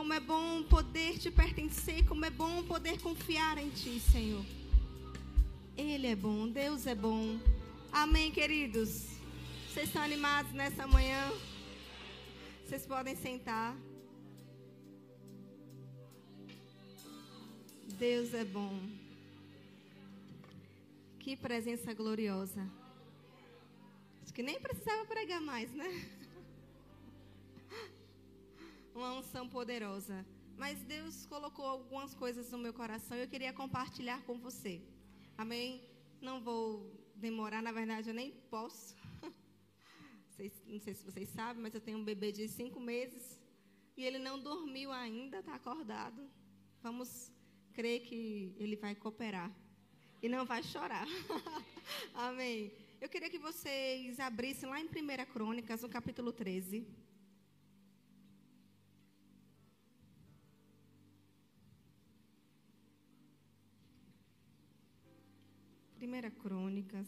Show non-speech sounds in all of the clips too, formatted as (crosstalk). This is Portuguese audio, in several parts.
como é bom poder te pertencer, como é bom poder confiar em Ti, Senhor. Ele é bom, Deus é bom. Amém, queridos? Vocês estão animados nessa manhã? Vocês podem sentar. Deus é bom. Que presença gloriosa. Acho que nem precisava pregar mais, né? Uma unção poderosa. Mas Deus colocou algumas coisas no meu coração e eu queria compartilhar com você. Amém? Não vou demorar, na verdade eu nem posso. (laughs) não sei se vocês sabem, mas eu tenho um bebê de cinco meses e ele não dormiu ainda, está acordado. Vamos crer que ele vai cooperar e não vai chorar. (laughs) Amém. Eu queria que vocês abrissem lá em 1 Crônicas, no capítulo 13. Primeira Crônicas.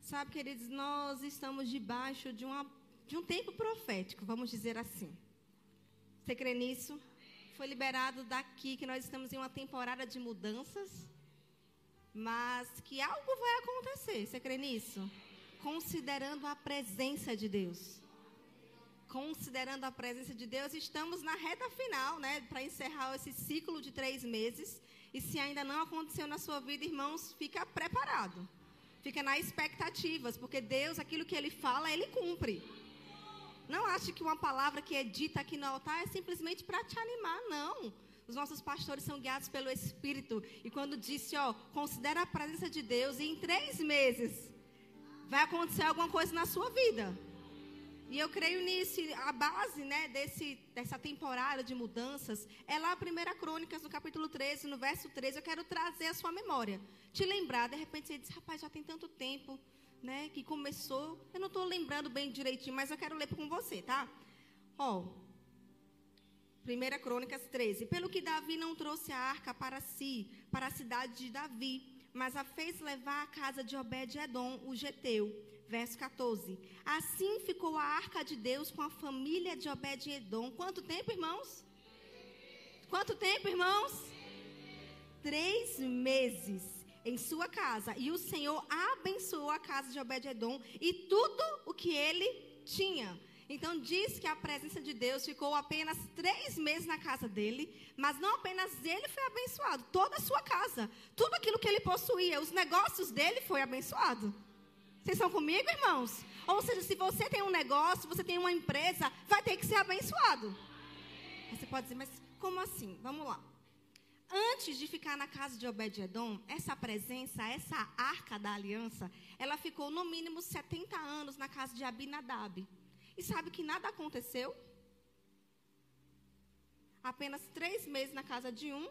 Sabe, queridos, nós estamos debaixo de, uma, de um tempo profético, vamos dizer assim. Você crê nisso? Foi liberado daqui que nós estamos em uma temporada de mudanças, mas que algo vai acontecer. Você crê nisso? Considerando a presença de Deus considerando a presença de Deus, estamos na reta final, né, para encerrar esse ciclo de três meses. E se ainda não aconteceu na sua vida, irmãos, fica preparado. Fica na expectativas, porque Deus, aquilo que Ele fala, Ele cumpre. Não ache que uma palavra que é dita aqui no altar é simplesmente para te animar, não. Os nossos pastores são guiados pelo Espírito. E quando disse, ó, considera a presença de Deus, e em três meses vai acontecer alguma coisa na sua vida. E eu creio nisso. A base né, desse, dessa temporada de mudanças é lá a primeira Crônicas, no capítulo 13, no verso 13. Eu quero trazer a sua memória. Te lembrar, de repente você diz, rapaz, já tem tanto tempo né, que começou. Eu não estou lembrando bem direitinho, mas eu quero ler com você, tá? Ó, Primeira Crônicas 13. Pelo que Davi não trouxe a arca para si, para a cidade de Davi, mas a fez levar à casa de Obed-edom, o geteu Verso 14. Assim ficou a arca de Deus com a família de Obed-Edom. Quanto tempo, irmãos? Quanto tempo, irmãos? Três meses em sua casa. E o Senhor abençoou a casa de Obed-Edom e tudo o que ele tinha. Então diz que a presença de Deus ficou apenas três meses na casa dele, mas não apenas ele foi abençoado, toda a sua casa, tudo aquilo que ele possuía, os negócios dele foi abençoado. Vocês estão comigo, irmãos? Ou seja, se você tem um negócio, você tem uma empresa, vai ter que ser abençoado. Você pode dizer, mas como assim? Vamos lá. Antes de ficar na casa de Obed-Edom, essa presença, essa arca da aliança, ela ficou no mínimo 70 anos na casa de Abinadab. E sabe que nada aconteceu? Apenas três meses na casa de um,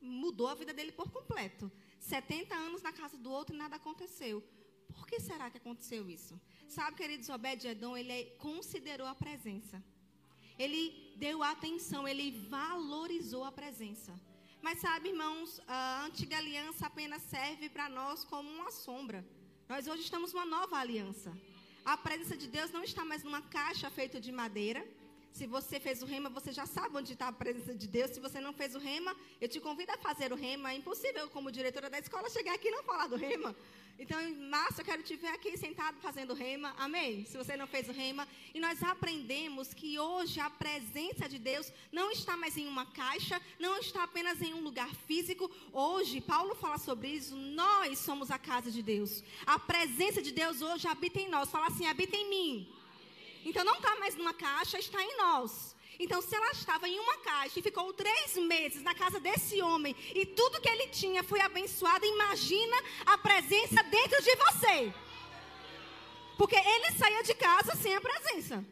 mudou a vida dele por completo. 70 anos na casa do outro e nada aconteceu. Por que será que aconteceu isso? Sabe, queridos, Obed-Edom, ele considerou a presença. Ele deu atenção, ele valorizou a presença. Mas sabe, irmãos, a antiga aliança apenas serve para nós como uma sombra. Nós hoje estamos numa nova aliança. A presença de Deus não está mais numa caixa feita de madeira. Se você fez o rema, você já sabe onde está a presença de Deus. Se você não fez o rema, eu te convido a fazer o rema. É impossível, como diretora da escola, chegar aqui e não falar do rema. Então, em março, eu quero te ver aqui sentado fazendo rema. Amém? Se você não fez o rema. E nós aprendemos que hoje a presença de Deus não está mais em uma caixa, não está apenas em um lugar físico. Hoje, Paulo fala sobre isso. Nós somos a casa de Deus. A presença de Deus hoje habita em nós. Fala assim: habita em mim. Então, não está mais numa caixa, está em nós. Então, se ela estava em uma caixa e ficou três meses na casa desse homem e tudo que ele tinha foi abençoado, imagina a presença dentro de você. Porque ele saía de casa sem a presença.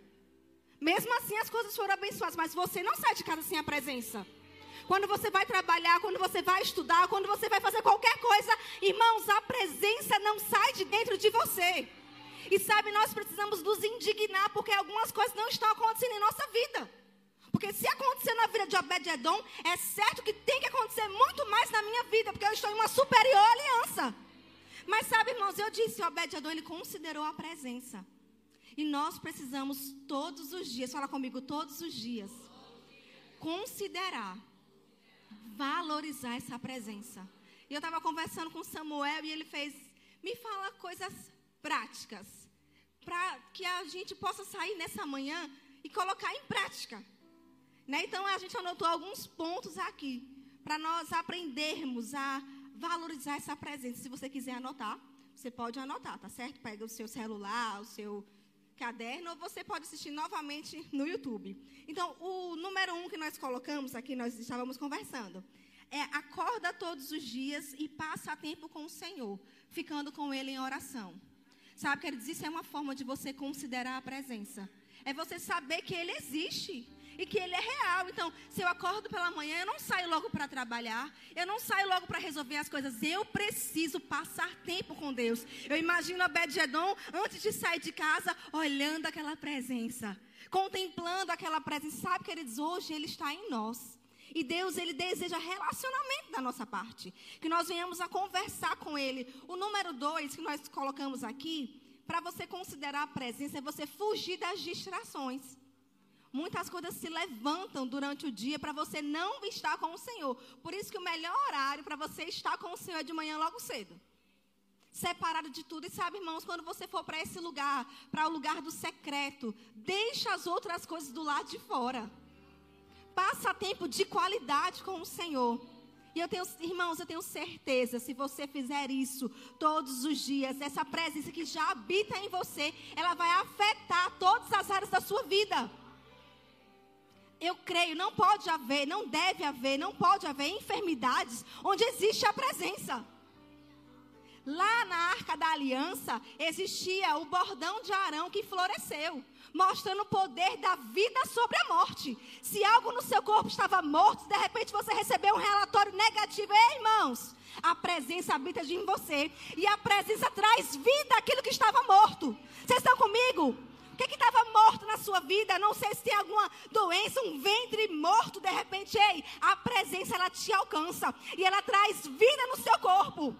Mesmo assim, as coisas foram abençoadas, mas você não sai de casa sem a presença. Quando você vai trabalhar, quando você vai estudar, quando você vai fazer qualquer coisa, irmãos, a presença não sai de dentro de você. E sabe, nós precisamos nos indignar porque algumas coisas não estão acontecendo em nossa vida. Porque se acontecer na vida de Obed-Edom, é certo que tem que acontecer muito mais na minha vida, porque eu estou em uma superior aliança. Mas sabe, irmãos, eu disse, Obed-Edom, ele considerou a presença. E nós precisamos todos os dias, fala comigo, todos os dias, considerar, valorizar essa presença. E eu estava conversando com Samuel e ele fez, me fala coisas práticas, para que a gente possa sair nessa manhã e colocar em prática. Né? Então a gente anotou alguns pontos aqui para nós aprendermos a valorizar essa presença. Se você quiser anotar, você pode anotar, tá certo? Pega o seu celular, o seu caderno, ou você pode assistir novamente no YouTube. Então, o número um que nós colocamos aqui, nós estávamos conversando, é acorda todos os dias e passa tempo com o Senhor, ficando com Ele em oração. Sabe, quer dizer, isso é uma forma de você considerar a presença. É você saber que Ele existe e que ele é real. Então, se eu acordo pela manhã, eu não saio logo para trabalhar, eu não saio logo para resolver as coisas. Eu preciso passar tempo com Deus. Eu imagino a Bedjedon antes de sair de casa, olhando aquela presença, contemplando aquela presença. Sabe, queridos, hoje ele está em nós. E Deus, Ele deseja relacionamento da nossa parte. Que nós venhamos a conversar com Ele. O número dois que nós colocamos aqui, para você considerar a presença, é você fugir das distrações. Muitas coisas se levantam durante o dia para você não estar com o Senhor. Por isso que o melhor horário para você estar com o Senhor é de manhã logo cedo. Separado de tudo. E sabe, irmãos, quando você for para esse lugar, para o lugar do secreto, deixa as outras coisas do lado de fora. Passa tempo de qualidade com o Senhor. E eu tenho, irmãos, eu tenho certeza, se você fizer isso todos os dias, essa presença que já habita em você, ela vai afetar todas as áreas da sua vida eu creio, não pode haver, não deve haver, não pode haver enfermidades onde existe a presença. Lá na Arca da Aliança existia o bordão de Arão que floresceu, mostrando o poder da vida sobre a morte. Se algo no seu corpo estava morto, de repente você recebeu um relatório negativo. Ei, irmãos, a presença habita em você e a presença traz vida àquilo que estava morto. Vocês estão comigo? O que estava morto na sua vida? Não sei se tem alguma doença, um ventre morto de repente. Ei, a presença ela te alcança e ela traz vida no seu corpo.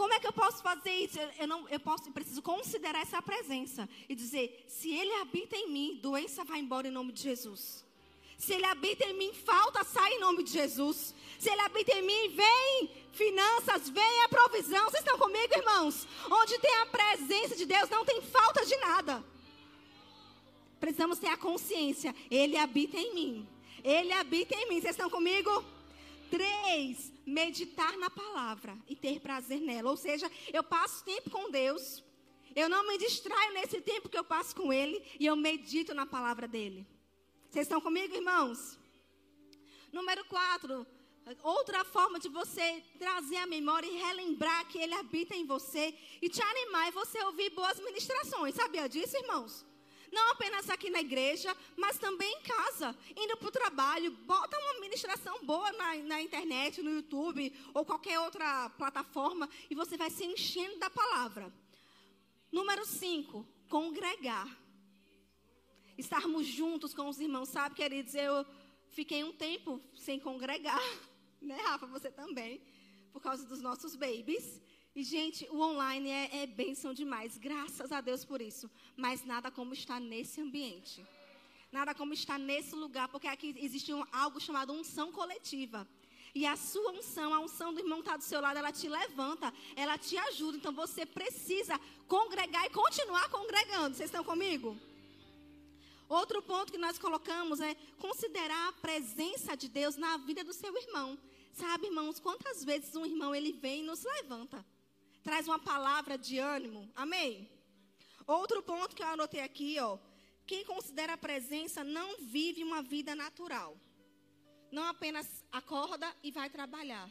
Como é que eu posso fazer isso? Eu, não, eu posso, eu preciso considerar essa presença e dizer: se Ele habita em mim, doença vai embora em nome de Jesus. Se Ele habita em mim, falta sai em nome de Jesus. Se Ele habita em mim, vem finanças, vem a provisão. Vocês estão comigo, irmãos? Onde tem a presença de Deus, não tem falta de nada. Precisamos ter a consciência. Ele habita em mim. Ele habita em mim. Vocês estão comigo? Três, meditar na palavra e ter prazer nela. Ou seja, eu passo tempo com Deus. Eu não me distraio nesse tempo que eu passo com Ele. E eu medito na palavra dele. Vocês estão comigo, irmãos? Número quatro. Outra forma de você trazer a memória e relembrar que Ele habita em você e te animar é você ouvir boas ministrações. Sabia disso, irmãos? Não apenas aqui na igreja, mas também em casa, indo para o trabalho. Bota uma ministração boa na, na internet, no YouTube ou qualquer outra plataforma e você vai se enchendo da palavra. Número 5, congregar estarmos juntos com os irmãos. Sabe, queridos, eu fiquei um tempo sem congregar, (laughs) né, Rafa? Você também, por causa dos nossos babies. E, gente, o online é, é bênção demais, graças a Deus por isso. Mas nada como estar nesse ambiente. Nada como estar nesse lugar, porque aqui existe um, algo chamado unção coletiva. E a sua unção, a unção do irmão que está do seu lado, ela te levanta, ela te ajuda. Então você precisa congregar e continuar congregando. Vocês estão comigo? Outro ponto que nós colocamos é considerar a presença de Deus na vida do seu irmão. Sabe, irmãos, quantas vezes um irmão ele vem e nos levanta, traz uma palavra de ânimo. Amém? Outro ponto que eu anotei aqui, ó, quem considera a presença não vive uma vida natural. Não apenas acorda e vai trabalhar.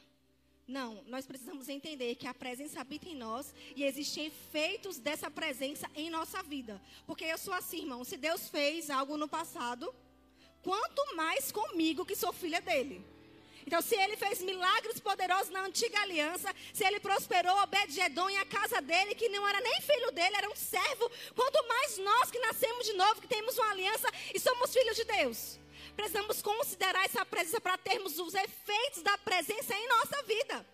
Não, nós precisamos entender que a presença habita em nós e existem efeitos dessa presença em nossa vida. Porque eu sou assim, irmão. Se Deus fez algo no passado, quanto mais comigo que sou filha dele. Então, se ele fez milagres poderosos na antiga aliança, se ele prosperou Obed-Edom e a casa dele, que não era nem filho dele, era um servo, quanto mais nós que nascemos de novo, que temos uma aliança e somos filhos de Deus precisamos considerar essa presença para termos os efeitos da presença em nossa vida.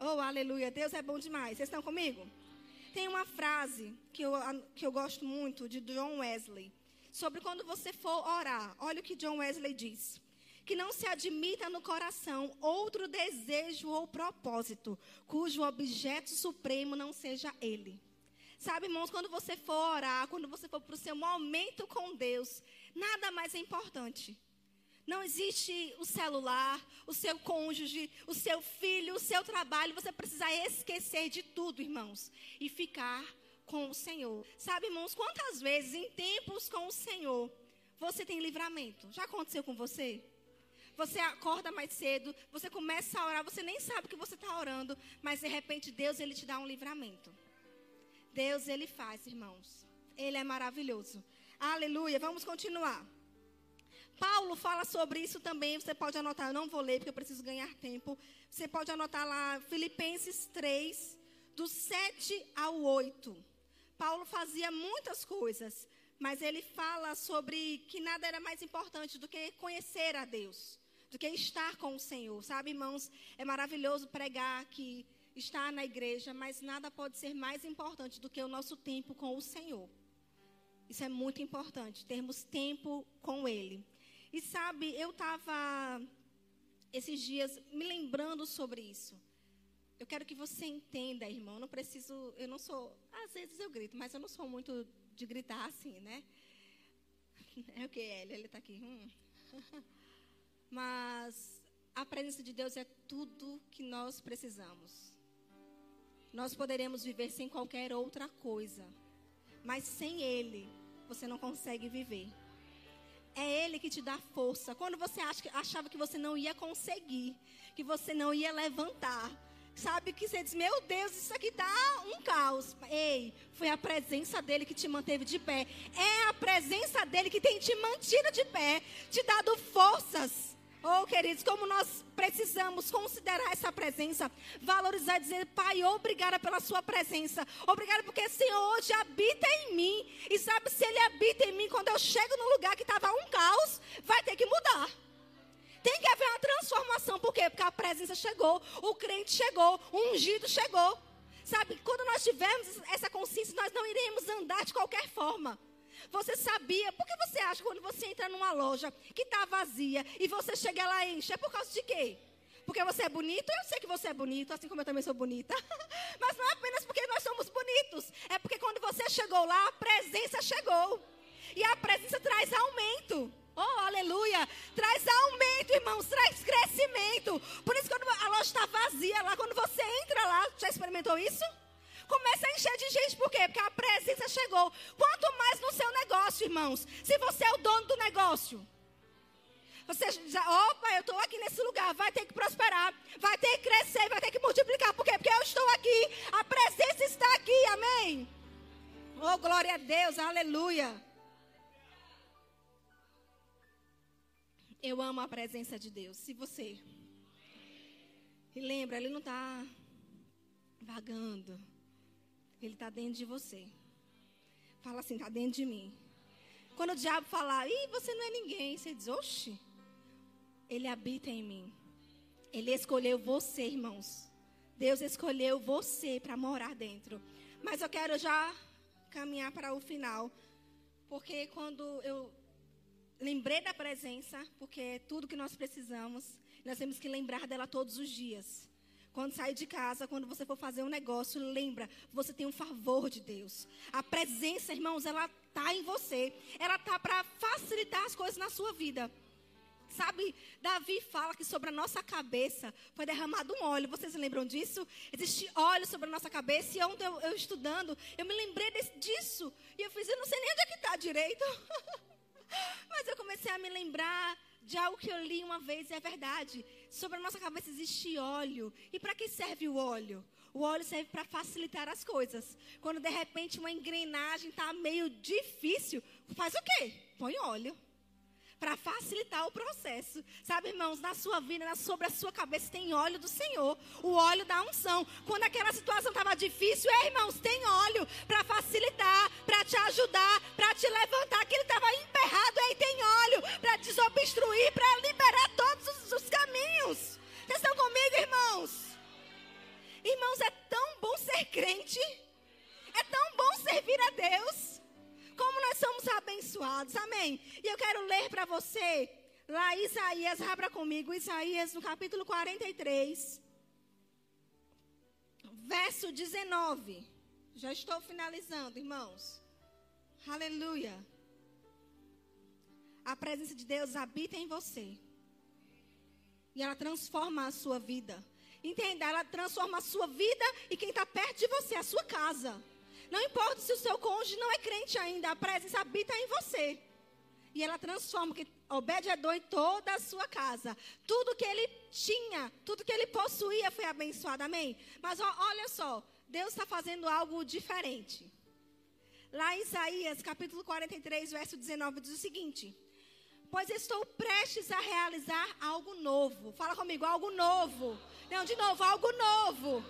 Oh, aleluia. Deus é bom demais. Vocês estão comigo? Tem uma frase que eu, que eu gosto muito de John Wesley sobre quando você for orar. Olha o que John Wesley diz. Que não se admita no coração outro desejo ou propósito, cujo objeto supremo não seja ele. Sabe, irmãos, quando você for orar, quando você for para o seu momento com Deus, nada mais é importante. Não existe o celular, o seu cônjuge, o seu filho, o seu trabalho. Você precisa esquecer de tudo, irmãos, e ficar com o Senhor. Sabe, irmãos, quantas vezes em tempos com o Senhor você tem livramento? Já aconteceu com você? Você acorda mais cedo, você começa a orar, você nem sabe que você está orando, mas de repente Deus ele te dá um livramento. Deus ele faz, irmãos. Ele é maravilhoso. Aleluia. Vamos continuar. Paulo fala sobre isso também. Você pode anotar, eu não vou ler porque eu preciso ganhar tempo. Você pode anotar lá Filipenses 3, do 7 ao 8. Paulo fazia muitas coisas, mas ele fala sobre que nada era mais importante do que conhecer a Deus, do que estar com o Senhor. Sabe, irmãos, é maravilhoso pregar que estar na igreja, mas nada pode ser mais importante do que o nosso tempo com o Senhor. Isso é muito importante, termos tempo com Ele. E sabe, eu estava esses dias me lembrando sobre isso. Eu quero que você entenda, irmão. Não preciso, eu não sou, às vezes eu grito, mas eu não sou muito de gritar assim, né? (laughs) É o que ele, ele está aqui. Hum. (laughs) Mas a presença de Deus é tudo que nós precisamos. Nós poderemos viver sem qualquer outra coisa, mas sem Ele, você não consegue viver. É Ele que te dá força. Quando você achava que você não ia conseguir, que você não ia levantar, sabe que você diz: Meu Deus, isso aqui tá um caos. Ei, foi a presença dele que te manteve de pé. É a presença dele que tem te mantido de pé, te dado forças. Oh, queridos, como nós precisamos considerar essa presença, valorizar dizer, Pai, obrigada pela sua presença. Obrigada porque o Senhor hoje habita em mim. E sabe, se Ele habita em mim, quando eu chego num lugar que estava um caos, vai ter que mudar. Tem que haver uma transformação. Por quê? Porque a presença chegou, o crente chegou, o ungido chegou. Sabe, quando nós tivermos essa consciência, nós não iremos andar de qualquer forma. Você sabia? Por que você acha que quando você entra numa loja que está vazia e você chega lá e enche? É por causa de quê? Porque você é bonito? Eu sei que você é bonito, assim como eu também sou bonita. (laughs) Mas não é apenas porque nós somos bonitos. É porque quando você chegou lá, a presença chegou. E a presença traz aumento. Oh, aleluia! Traz aumento, irmãos, traz crescimento. Por isso, quando a loja está vazia lá, quando você entra lá, já experimentou isso? Começa a encher de gente. Por quê? Porque a presença chegou. Quanto mais no seu negócio, irmãos. Se você é o dono do negócio. Você já, opa, eu estou aqui nesse lugar, vai ter que prosperar, vai ter que crescer, vai ter que multiplicar. Por quê? Porque eu estou aqui, a presença está aqui, amém? Oh, glória a Deus, aleluia. Eu amo a presença de Deus. Se você. E lembra, ele não está vagando. Ele está dentro de você. Fala assim, está dentro de mim. Quando o diabo falar, ih, você não é ninguém, você diz, oxe, ele habita em mim. Ele escolheu você, irmãos. Deus escolheu você para morar dentro. Mas eu quero já caminhar para o final. Porque quando eu lembrei da presença, porque é tudo que nós precisamos, nós temos que lembrar dela todos os dias. Quando sair de casa, quando você for fazer um negócio, lembra, você tem um favor de Deus. A presença, irmãos, ela tá em você. Ela tá para facilitar as coisas na sua vida. Sabe, Davi fala que sobre a nossa cabeça foi derramado um óleo. Vocês lembram disso? Existe óleo sobre a nossa cabeça. E ontem eu, eu estudando, eu me lembrei desse, disso. E eu fiz, eu não sei nem onde é que está direito. (laughs) Mas eu comecei a me lembrar de algo que eu li uma vez e é verdade. Sobre a nossa cabeça existe óleo. E para que serve o óleo? O óleo serve para facilitar as coisas. Quando de repente uma engrenagem está meio difícil, faz o quê? Põe óleo para facilitar o processo. Sabe, irmãos, na sua vida, sobre a sua cabeça tem óleo do Senhor, o óleo da unção. Quando aquela situação estava difícil, é, irmãos, tem óleo para facilitar, para te ajudar, para te levantar. Amém. E eu quero ler para você lá Isaías, abra comigo, Isaías no capítulo 43, verso 19. Já estou finalizando, irmãos. Aleluia. A presença de Deus habita em você. E ela transforma a sua vida. Entenda, ela transforma a sua vida e quem está perto de você, a sua casa. Não importa se o seu cônjuge não é crente ainda, a presença habita em você. E ela transforma, que Obed-Edom e toda a sua casa. Tudo que ele tinha, tudo que ele possuía foi abençoado, amém? Mas ó, olha só, Deus está fazendo algo diferente. Lá em Isaías, capítulo 43, verso 19, diz o seguinte: Pois estou prestes a realizar algo novo. Fala comigo, algo novo. Não, de novo, algo novo.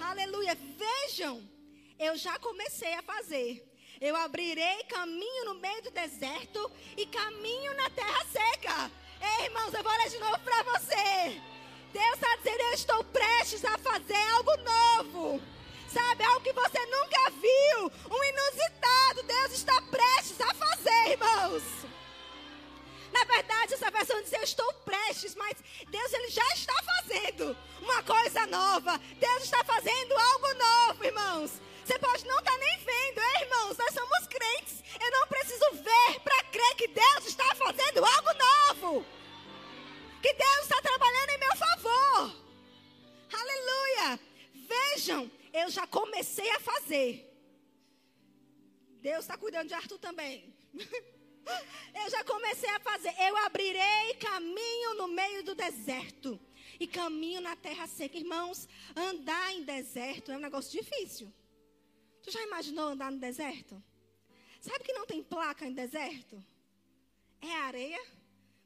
Aleluia. Vejam, eu já comecei a fazer. Eu abrirei caminho no meio do deserto e caminho na terra seca. Ei, irmãos, eu vou ler de novo para você. Deus está dizendo: Eu estou prestes a fazer algo novo. Sabe, algo que você nunca viu. Um inusitado. Deus está prestes a fazer, irmãos. Na verdade, essa versão diz: Eu estou prestes, mas Deus ele já está fazendo uma coisa nova. Deus está fazendo algo novo, irmãos. Você pode não estar tá nem vendo, hein, irmãos? Nós somos crentes. Eu não preciso ver para crer que Deus está fazendo algo novo. Que Deus está trabalhando em meu favor. Aleluia. Vejam, eu já comecei a fazer. Deus está cuidando de Arthur também. (laughs) eu já comecei a fazer. Eu abrirei caminho no meio do deserto e caminho na terra seca. Irmãos, andar em deserto é um negócio difícil. Tu já imaginou andar no deserto? Sabe que não tem placa em deserto? É areia.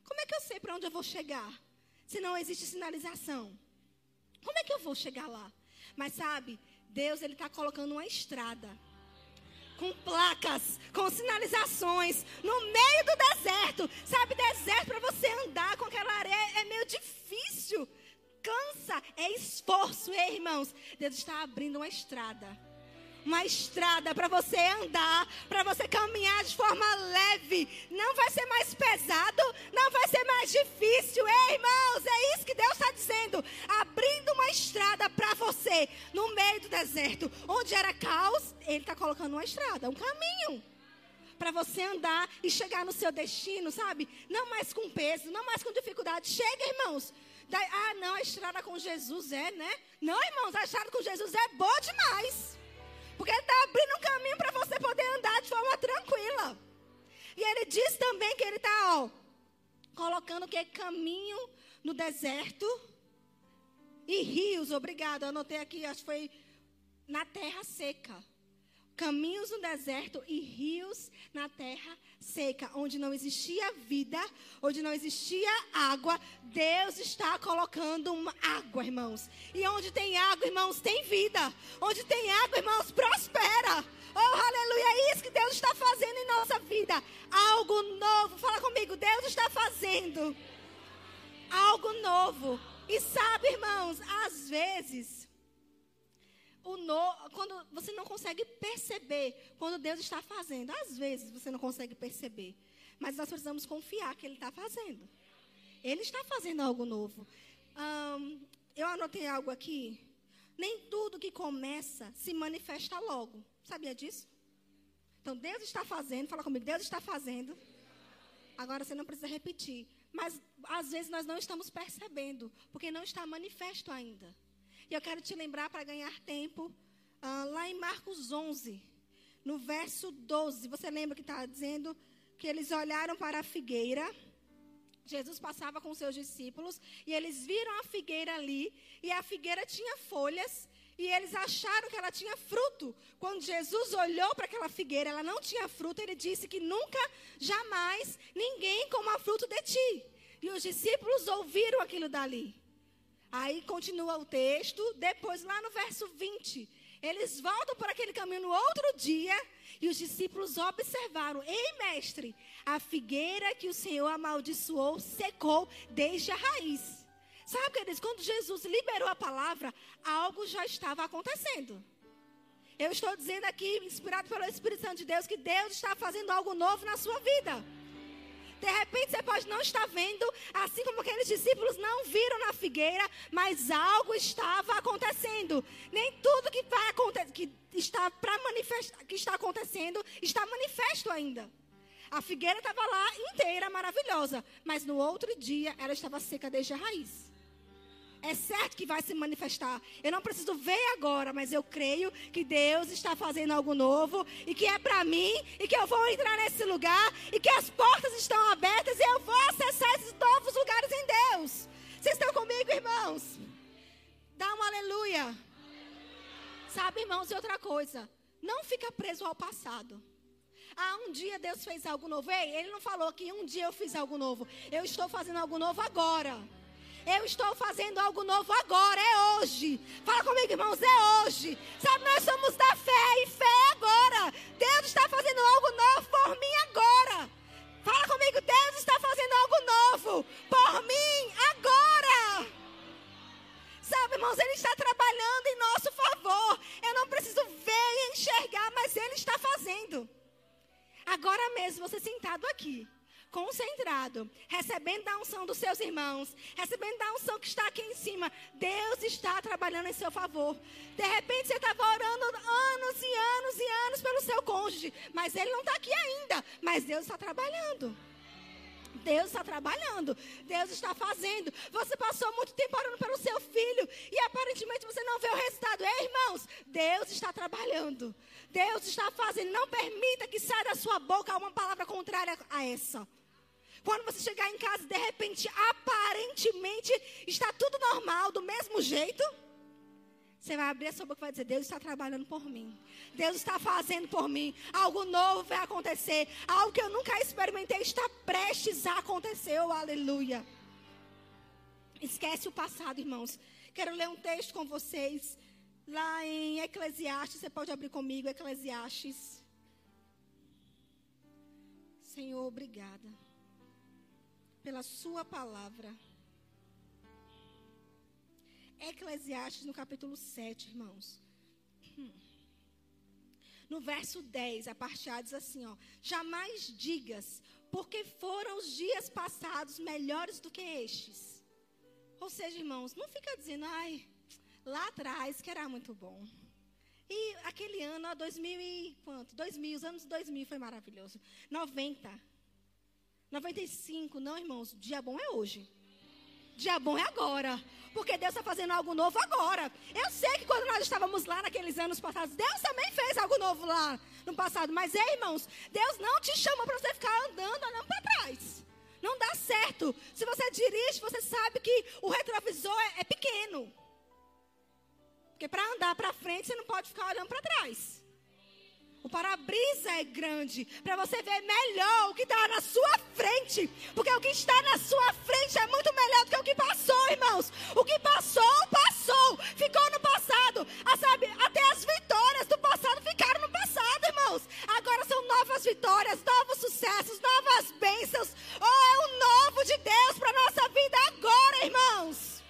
Como é que eu sei para onde eu vou chegar? Se não existe sinalização. Como é que eu vou chegar lá? Mas sabe, Deus ele está colocando uma estrada com placas, com sinalizações no meio do deserto. Sabe, deserto para você andar com aquela areia é meio difícil. Cansa, é esforço, irmãos. Deus está abrindo uma estrada uma estrada para você andar, para você caminhar de forma leve. Não vai ser mais pesado, não vai ser mais difícil. Ei, irmãos, é isso que Deus está dizendo. Abrindo uma estrada para você no meio do deserto, onde era caos, Ele está colocando uma estrada, um caminho. Para você andar e chegar no seu destino, sabe? Não mais com peso, não mais com dificuldade. Chega, irmãos. ah, não, a estrada com Jesus é, né? Não, irmãos, a estrada com Jesus é boa demais. Porque Ele está abrindo um caminho para você poder andar de forma tranquila. E Ele diz também que Ele está, colocando que caminho no deserto e rios, obrigado, anotei aqui, acho que foi na terra seca caminhos no deserto e rios na terra seca, onde não existia vida, onde não existia água, Deus está colocando água, irmãos. E onde tem água, irmãos, tem vida. Onde tem água, irmãos, prospera. Oh, aleluia, é isso que Deus está fazendo em nossa vida. Algo novo. Fala comigo, Deus está fazendo algo novo. E sabe, irmãos, às vezes o no, quando você não consegue perceber quando Deus está fazendo. Às vezes você não consegue perceber. Mas nós precisamos confiar que Ele está fazendo. Ele está fazendo algo novo. Eu anotei algo aqui. Nem tudo que começa se manifesta logo. Sabia disso? Então Deus está fazendo, fala comigo, Deus está fazendo. Agora você não precisa repetir. Mas às vezes nós não estamos percebendo, porque não está manifesto ainda. E eu quero te lembrar para ganhar tempo, uh, lá em Marcos 11, no verso 12. Você lembra que está dizendo que eles olharam para a figueira. Jesus passava com seus discípulos e eles viram a figueira ali e a figueira tinha folhas e eles acharam que ela tinha fruto. Quando Jesus olhou para aquela figueira, ela não tinha fruto, ele disse que nunca, jamais, ninguém coma fruto de ti. E os discípulos ouviram aquilo dali. Aí continua o texto, depois lá no verso 20, eles voltam por aquele caminho no outro dia e os discípulos observaram: Ei, mestre, a figueira que o Senhor amaldiçoou secou desde a raiz. Sabe, queridos, quando Jesus liberou a palavra, algo já estava acontecendo. Eu estou dizendo aqui, inspirado pelo Espírito Santo de Deus, que Deus está fazendo algo novo na sua vida. De repente você pode não estar vendo, assim como aqueles discípulos não viram na figueira, mas algo estava acontecendo. Nem tudo que vai acontecer, que está para manifestar, que está acontecendo, está manifesto ainda. A figueira estava lá inteira, maravilhosa, mas no outro dia ela estava seca desde a raiz é certo que vai se manifestar. Eu não preciso ver agora, mas eu creio que Deus está fazendo algo novo e que é para mim e que eu vou entrar nesse lugar e que as portas estão abertas e eu vou acessar esses novos lugares em Deus. Vocês estão comigo, irmãos? Dá um aleluia. Sabe, irmãos, e outra coisa, não fica preso ao passado. Ah, um dia Deus fez algo novo. Ei, ele não falou que um dia eu fiz algo novo. Eu estou fazendo algo novo agora. Eu estou fazendo algo novo agora, é hoje. Fala comigo, irmãos, é hoje. Sabe, nós somos da fé e fé é agora. Deus está fazendo algo novo por mim agora. Fala comigo, Deus está fazendo algo novo por mim agora. Sabe, irmãos, Ele está trabalhando em nosso favor. Eu não preciso ver e enxergar, mas Ele está fazendo. Agora mesmo, você sentado aqui concentrado, recebendo a unção dos seus irmãos, recebendo a unção que está aqui em cima. Deus está trabalhando em seu favor. De repente você estava orando anos e anos e anos pelo seu cônjuge, mas ele não está aqui ainda. Mas Deus está trabalhando. Deus está trabalhando, Deus está fazendo. Você passou muito tempo orando pelo seu filho e aparentemente você não vê o resultado. Ei, irmãos, Deus está trabalhando, Deus está fazendo. Não permita que saia da sua boca uma palavra contrária a essa. Quando você chegar em casa, de repente, aparentemente, está tudo normal, do mesmo jeito. Você vai abrir a sua boca e vai dizer: Deus está trabalhando por mim. Deus está fazendo por mim. Algo novo vai acontecer. Algo que eu nunca experimentei está prestes a acontecer. Oh, aleluia. Esquece o passado, irmãos. Quero ler um texto com vocês. Lá em Eclesiastes. Você pode abrir comigo, Eclesiastes. Senhor, obrigada pela sua palavra. Eclesiastes no capítulo 7, irmãos. No verso 10, a parte A diz assim, ó: Jamais digas, porque foram os dias passados melhores do que estes. Ou seja, irmãos, não fica dizendo, ai, lá atrás que era muito bom. E aquele ano, ó, 2000 e quanto? 2000, os anos 2000 foi maravilhoso. 90, 95, não, irmãos, dia bom é hoje. Dia bom é agora. Porque Deus está fazendo algo novo agora. Eu sei que quando nós estávamos lá naqueles anos passados, Deus também fez algo novo lá no passado. Mas, ei, irmãos, Deus não te chama para você ficar andando, olhando para trás. Não dá certo. Se você dirige, você sabe que o retrovisor é, é pequeno. Porque para andar para frente, você não pode ficar olhando para trás. O para-brisa é grande para você ver melhor o que está na sua frente. Porque o que está na sua frente é muito melhor do que o que passou, irmãos. O que passou, passou. Ficou no passado. Ah, sabe, até as vitórias do passado ficaram no passado, irmãos. Agora são novas vitórias, novos sucessos, novas bênçãos. Oh, é o novo de Deus para nossa vida agora, irmãos.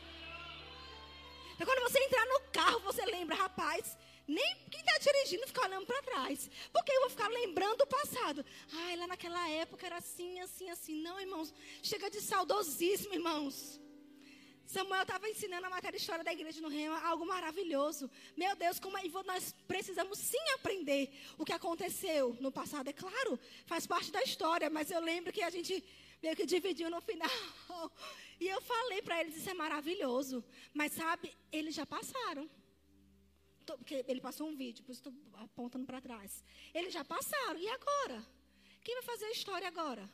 Então, quando você entrar no carro, você lembra, rapaz nem quem está dirigindo fica olhando para trás. Porque eu vou ficar lembrando o passado. Ai, lá naquela época era assim, assim, assim. Não, irmãos. Chega de saudosismo, irmãos. Samuel estava ensinando a matéria história da igreja no Rema, algo maravilhoso. Meu Deus, como é, nós precisamos sim aprender o que aconteceu no passado. É claro, faz parte da história, mas eu lembro que a gente meio que dividiu no final. (laughs) E eu falei para eles, isso é maravilhoso. Mas sabe, eles já passaram porque ele passou um vídeo, por isso estou apontando para trás. Eles já passaram, e agora? Quem vai fazer a história agora?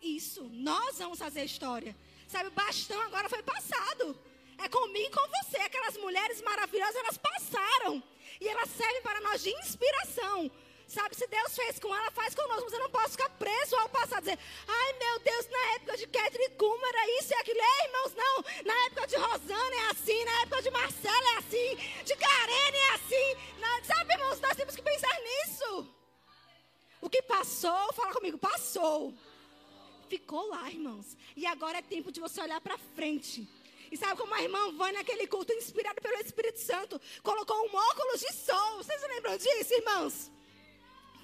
Isso, nós vamos fazer a história. Sabe, o bastão agora foi passado. É comigo e com você. Aquelas mulheres maravilhosas, elas passaram. E elas servem para nós de inspiração. Sabe, se Deus fez com ela, faz conosco. Mas eu não posso ficar preso ao passado. Dizer, ai meu Deus, na época de Catherine Kuma era isso e aquilo. Ei, irmãos, não. Na época de Rosana é assim. Na época de Marcela é assim. De Karene é assim. Na, sabe, irmãos, nós temos que pensar nisso. O que passou, fala comigo, passou. Ficou lá, irmãos. E agora é tempo de você olhar para frente E sabe como a irmã vai naquele culto inspirado pelo Espírito Santo? Colocou um óculos de sol. Vocês lembram disso, irmãos?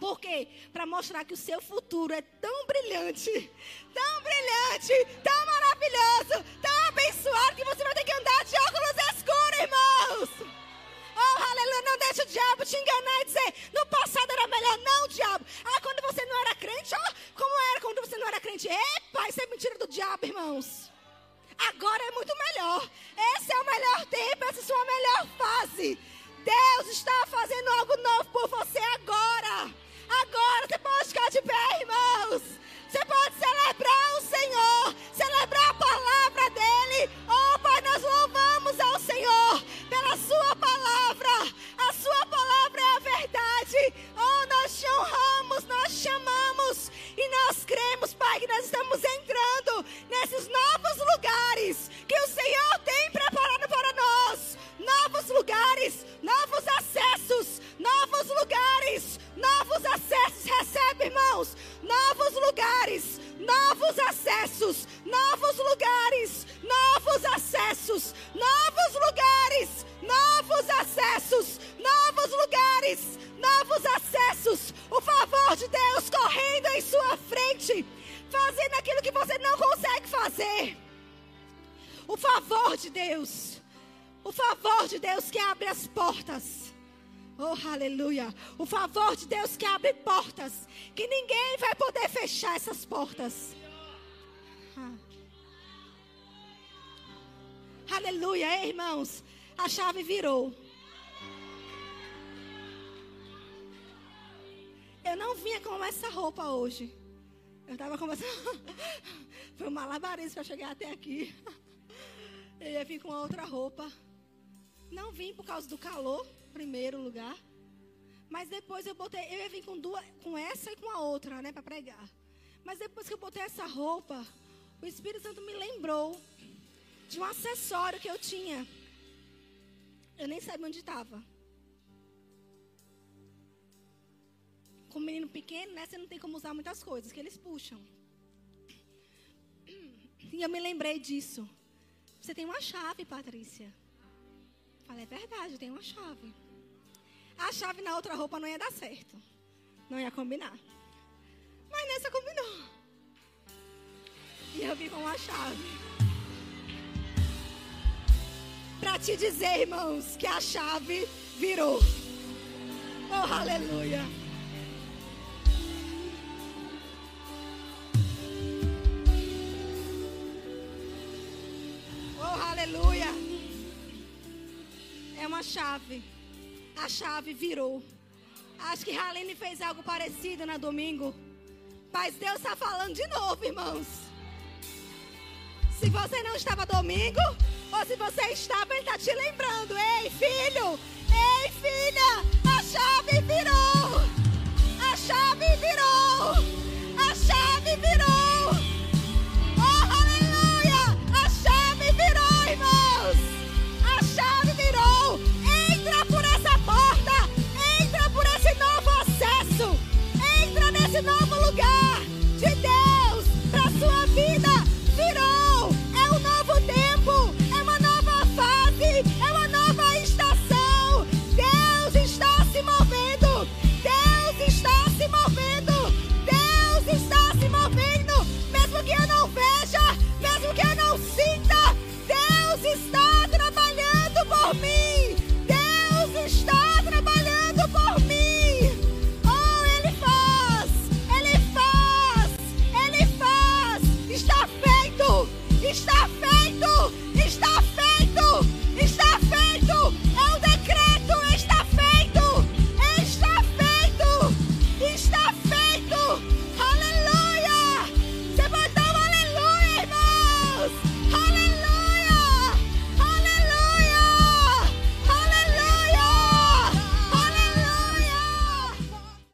Por quê? Para mostrar que o seu futuro é tão brilhante, tão brilhante, tão maravilhoso, tão abençoado que você vai ter que andar de óculos escuros, irmãos. Oh, aleluia, não deixe o diabo te enganar e dizer, no passado era melhor. Não, diabo. Ah, quando você não era crente, ó, oh, como era quando você não era crente? Epa, isso é mentira do diabo, irmãos. Agora é muito melhor. Esse é o melhor tempo, essa é a sua melhor fase. Deus está fazendo algo novo por você agora. Agora você pode ficar de pé, irmãos. Você pode celebrar o Senhor, celebrar a palavra dele. Oh, Pai, nós louvamos ao Senhor pela Sua palavra. A Sua palavra é a verdade. Oh, nós te honramos, nós chamamos e nós cremos, Pai, que nós estamos entrando Aleluia, irmãos. A chave virou. Eu não vinha com essa roupa hoje. Eu estava conversando. (laughs) Foi um malabarismo para chegar até aqui. (laughs) Eu ia vir com outra roupa. Não vim por causa do calor primeiro lugar. Mas depois eu botei, eu ia vir com duas, com essa e com a outra, né, para pregar. Mas depois que eu botei essa roupa, o Espírito Santo me lembrou de um acessório que eu tinha. Eu nem sabia onde estava. Com um menino pequeno, né, você não tem como usar muitas coisas que eles puxam. E eu me lembrei disso. Você tem uma chave, Patrícia. Falei, é verdade, eu tenho uma chave. A chave na outra roupa não ia dar certo. Não ia combinar. Mas nessa combinou. E eu vi com a chave. Para te dizer, irmãos, que a chave virou. Oh, aleluia. Oh, aleluia. É uma chave a chave virou. Acho que Raline fez algo parecido na domingo. Mas Deus está falando de novo, irmãos. Se você não estava domingo, ou se você estava, Ele está te lembrando. Ei, filho! Ei, filha! A chave virou! A chave virou!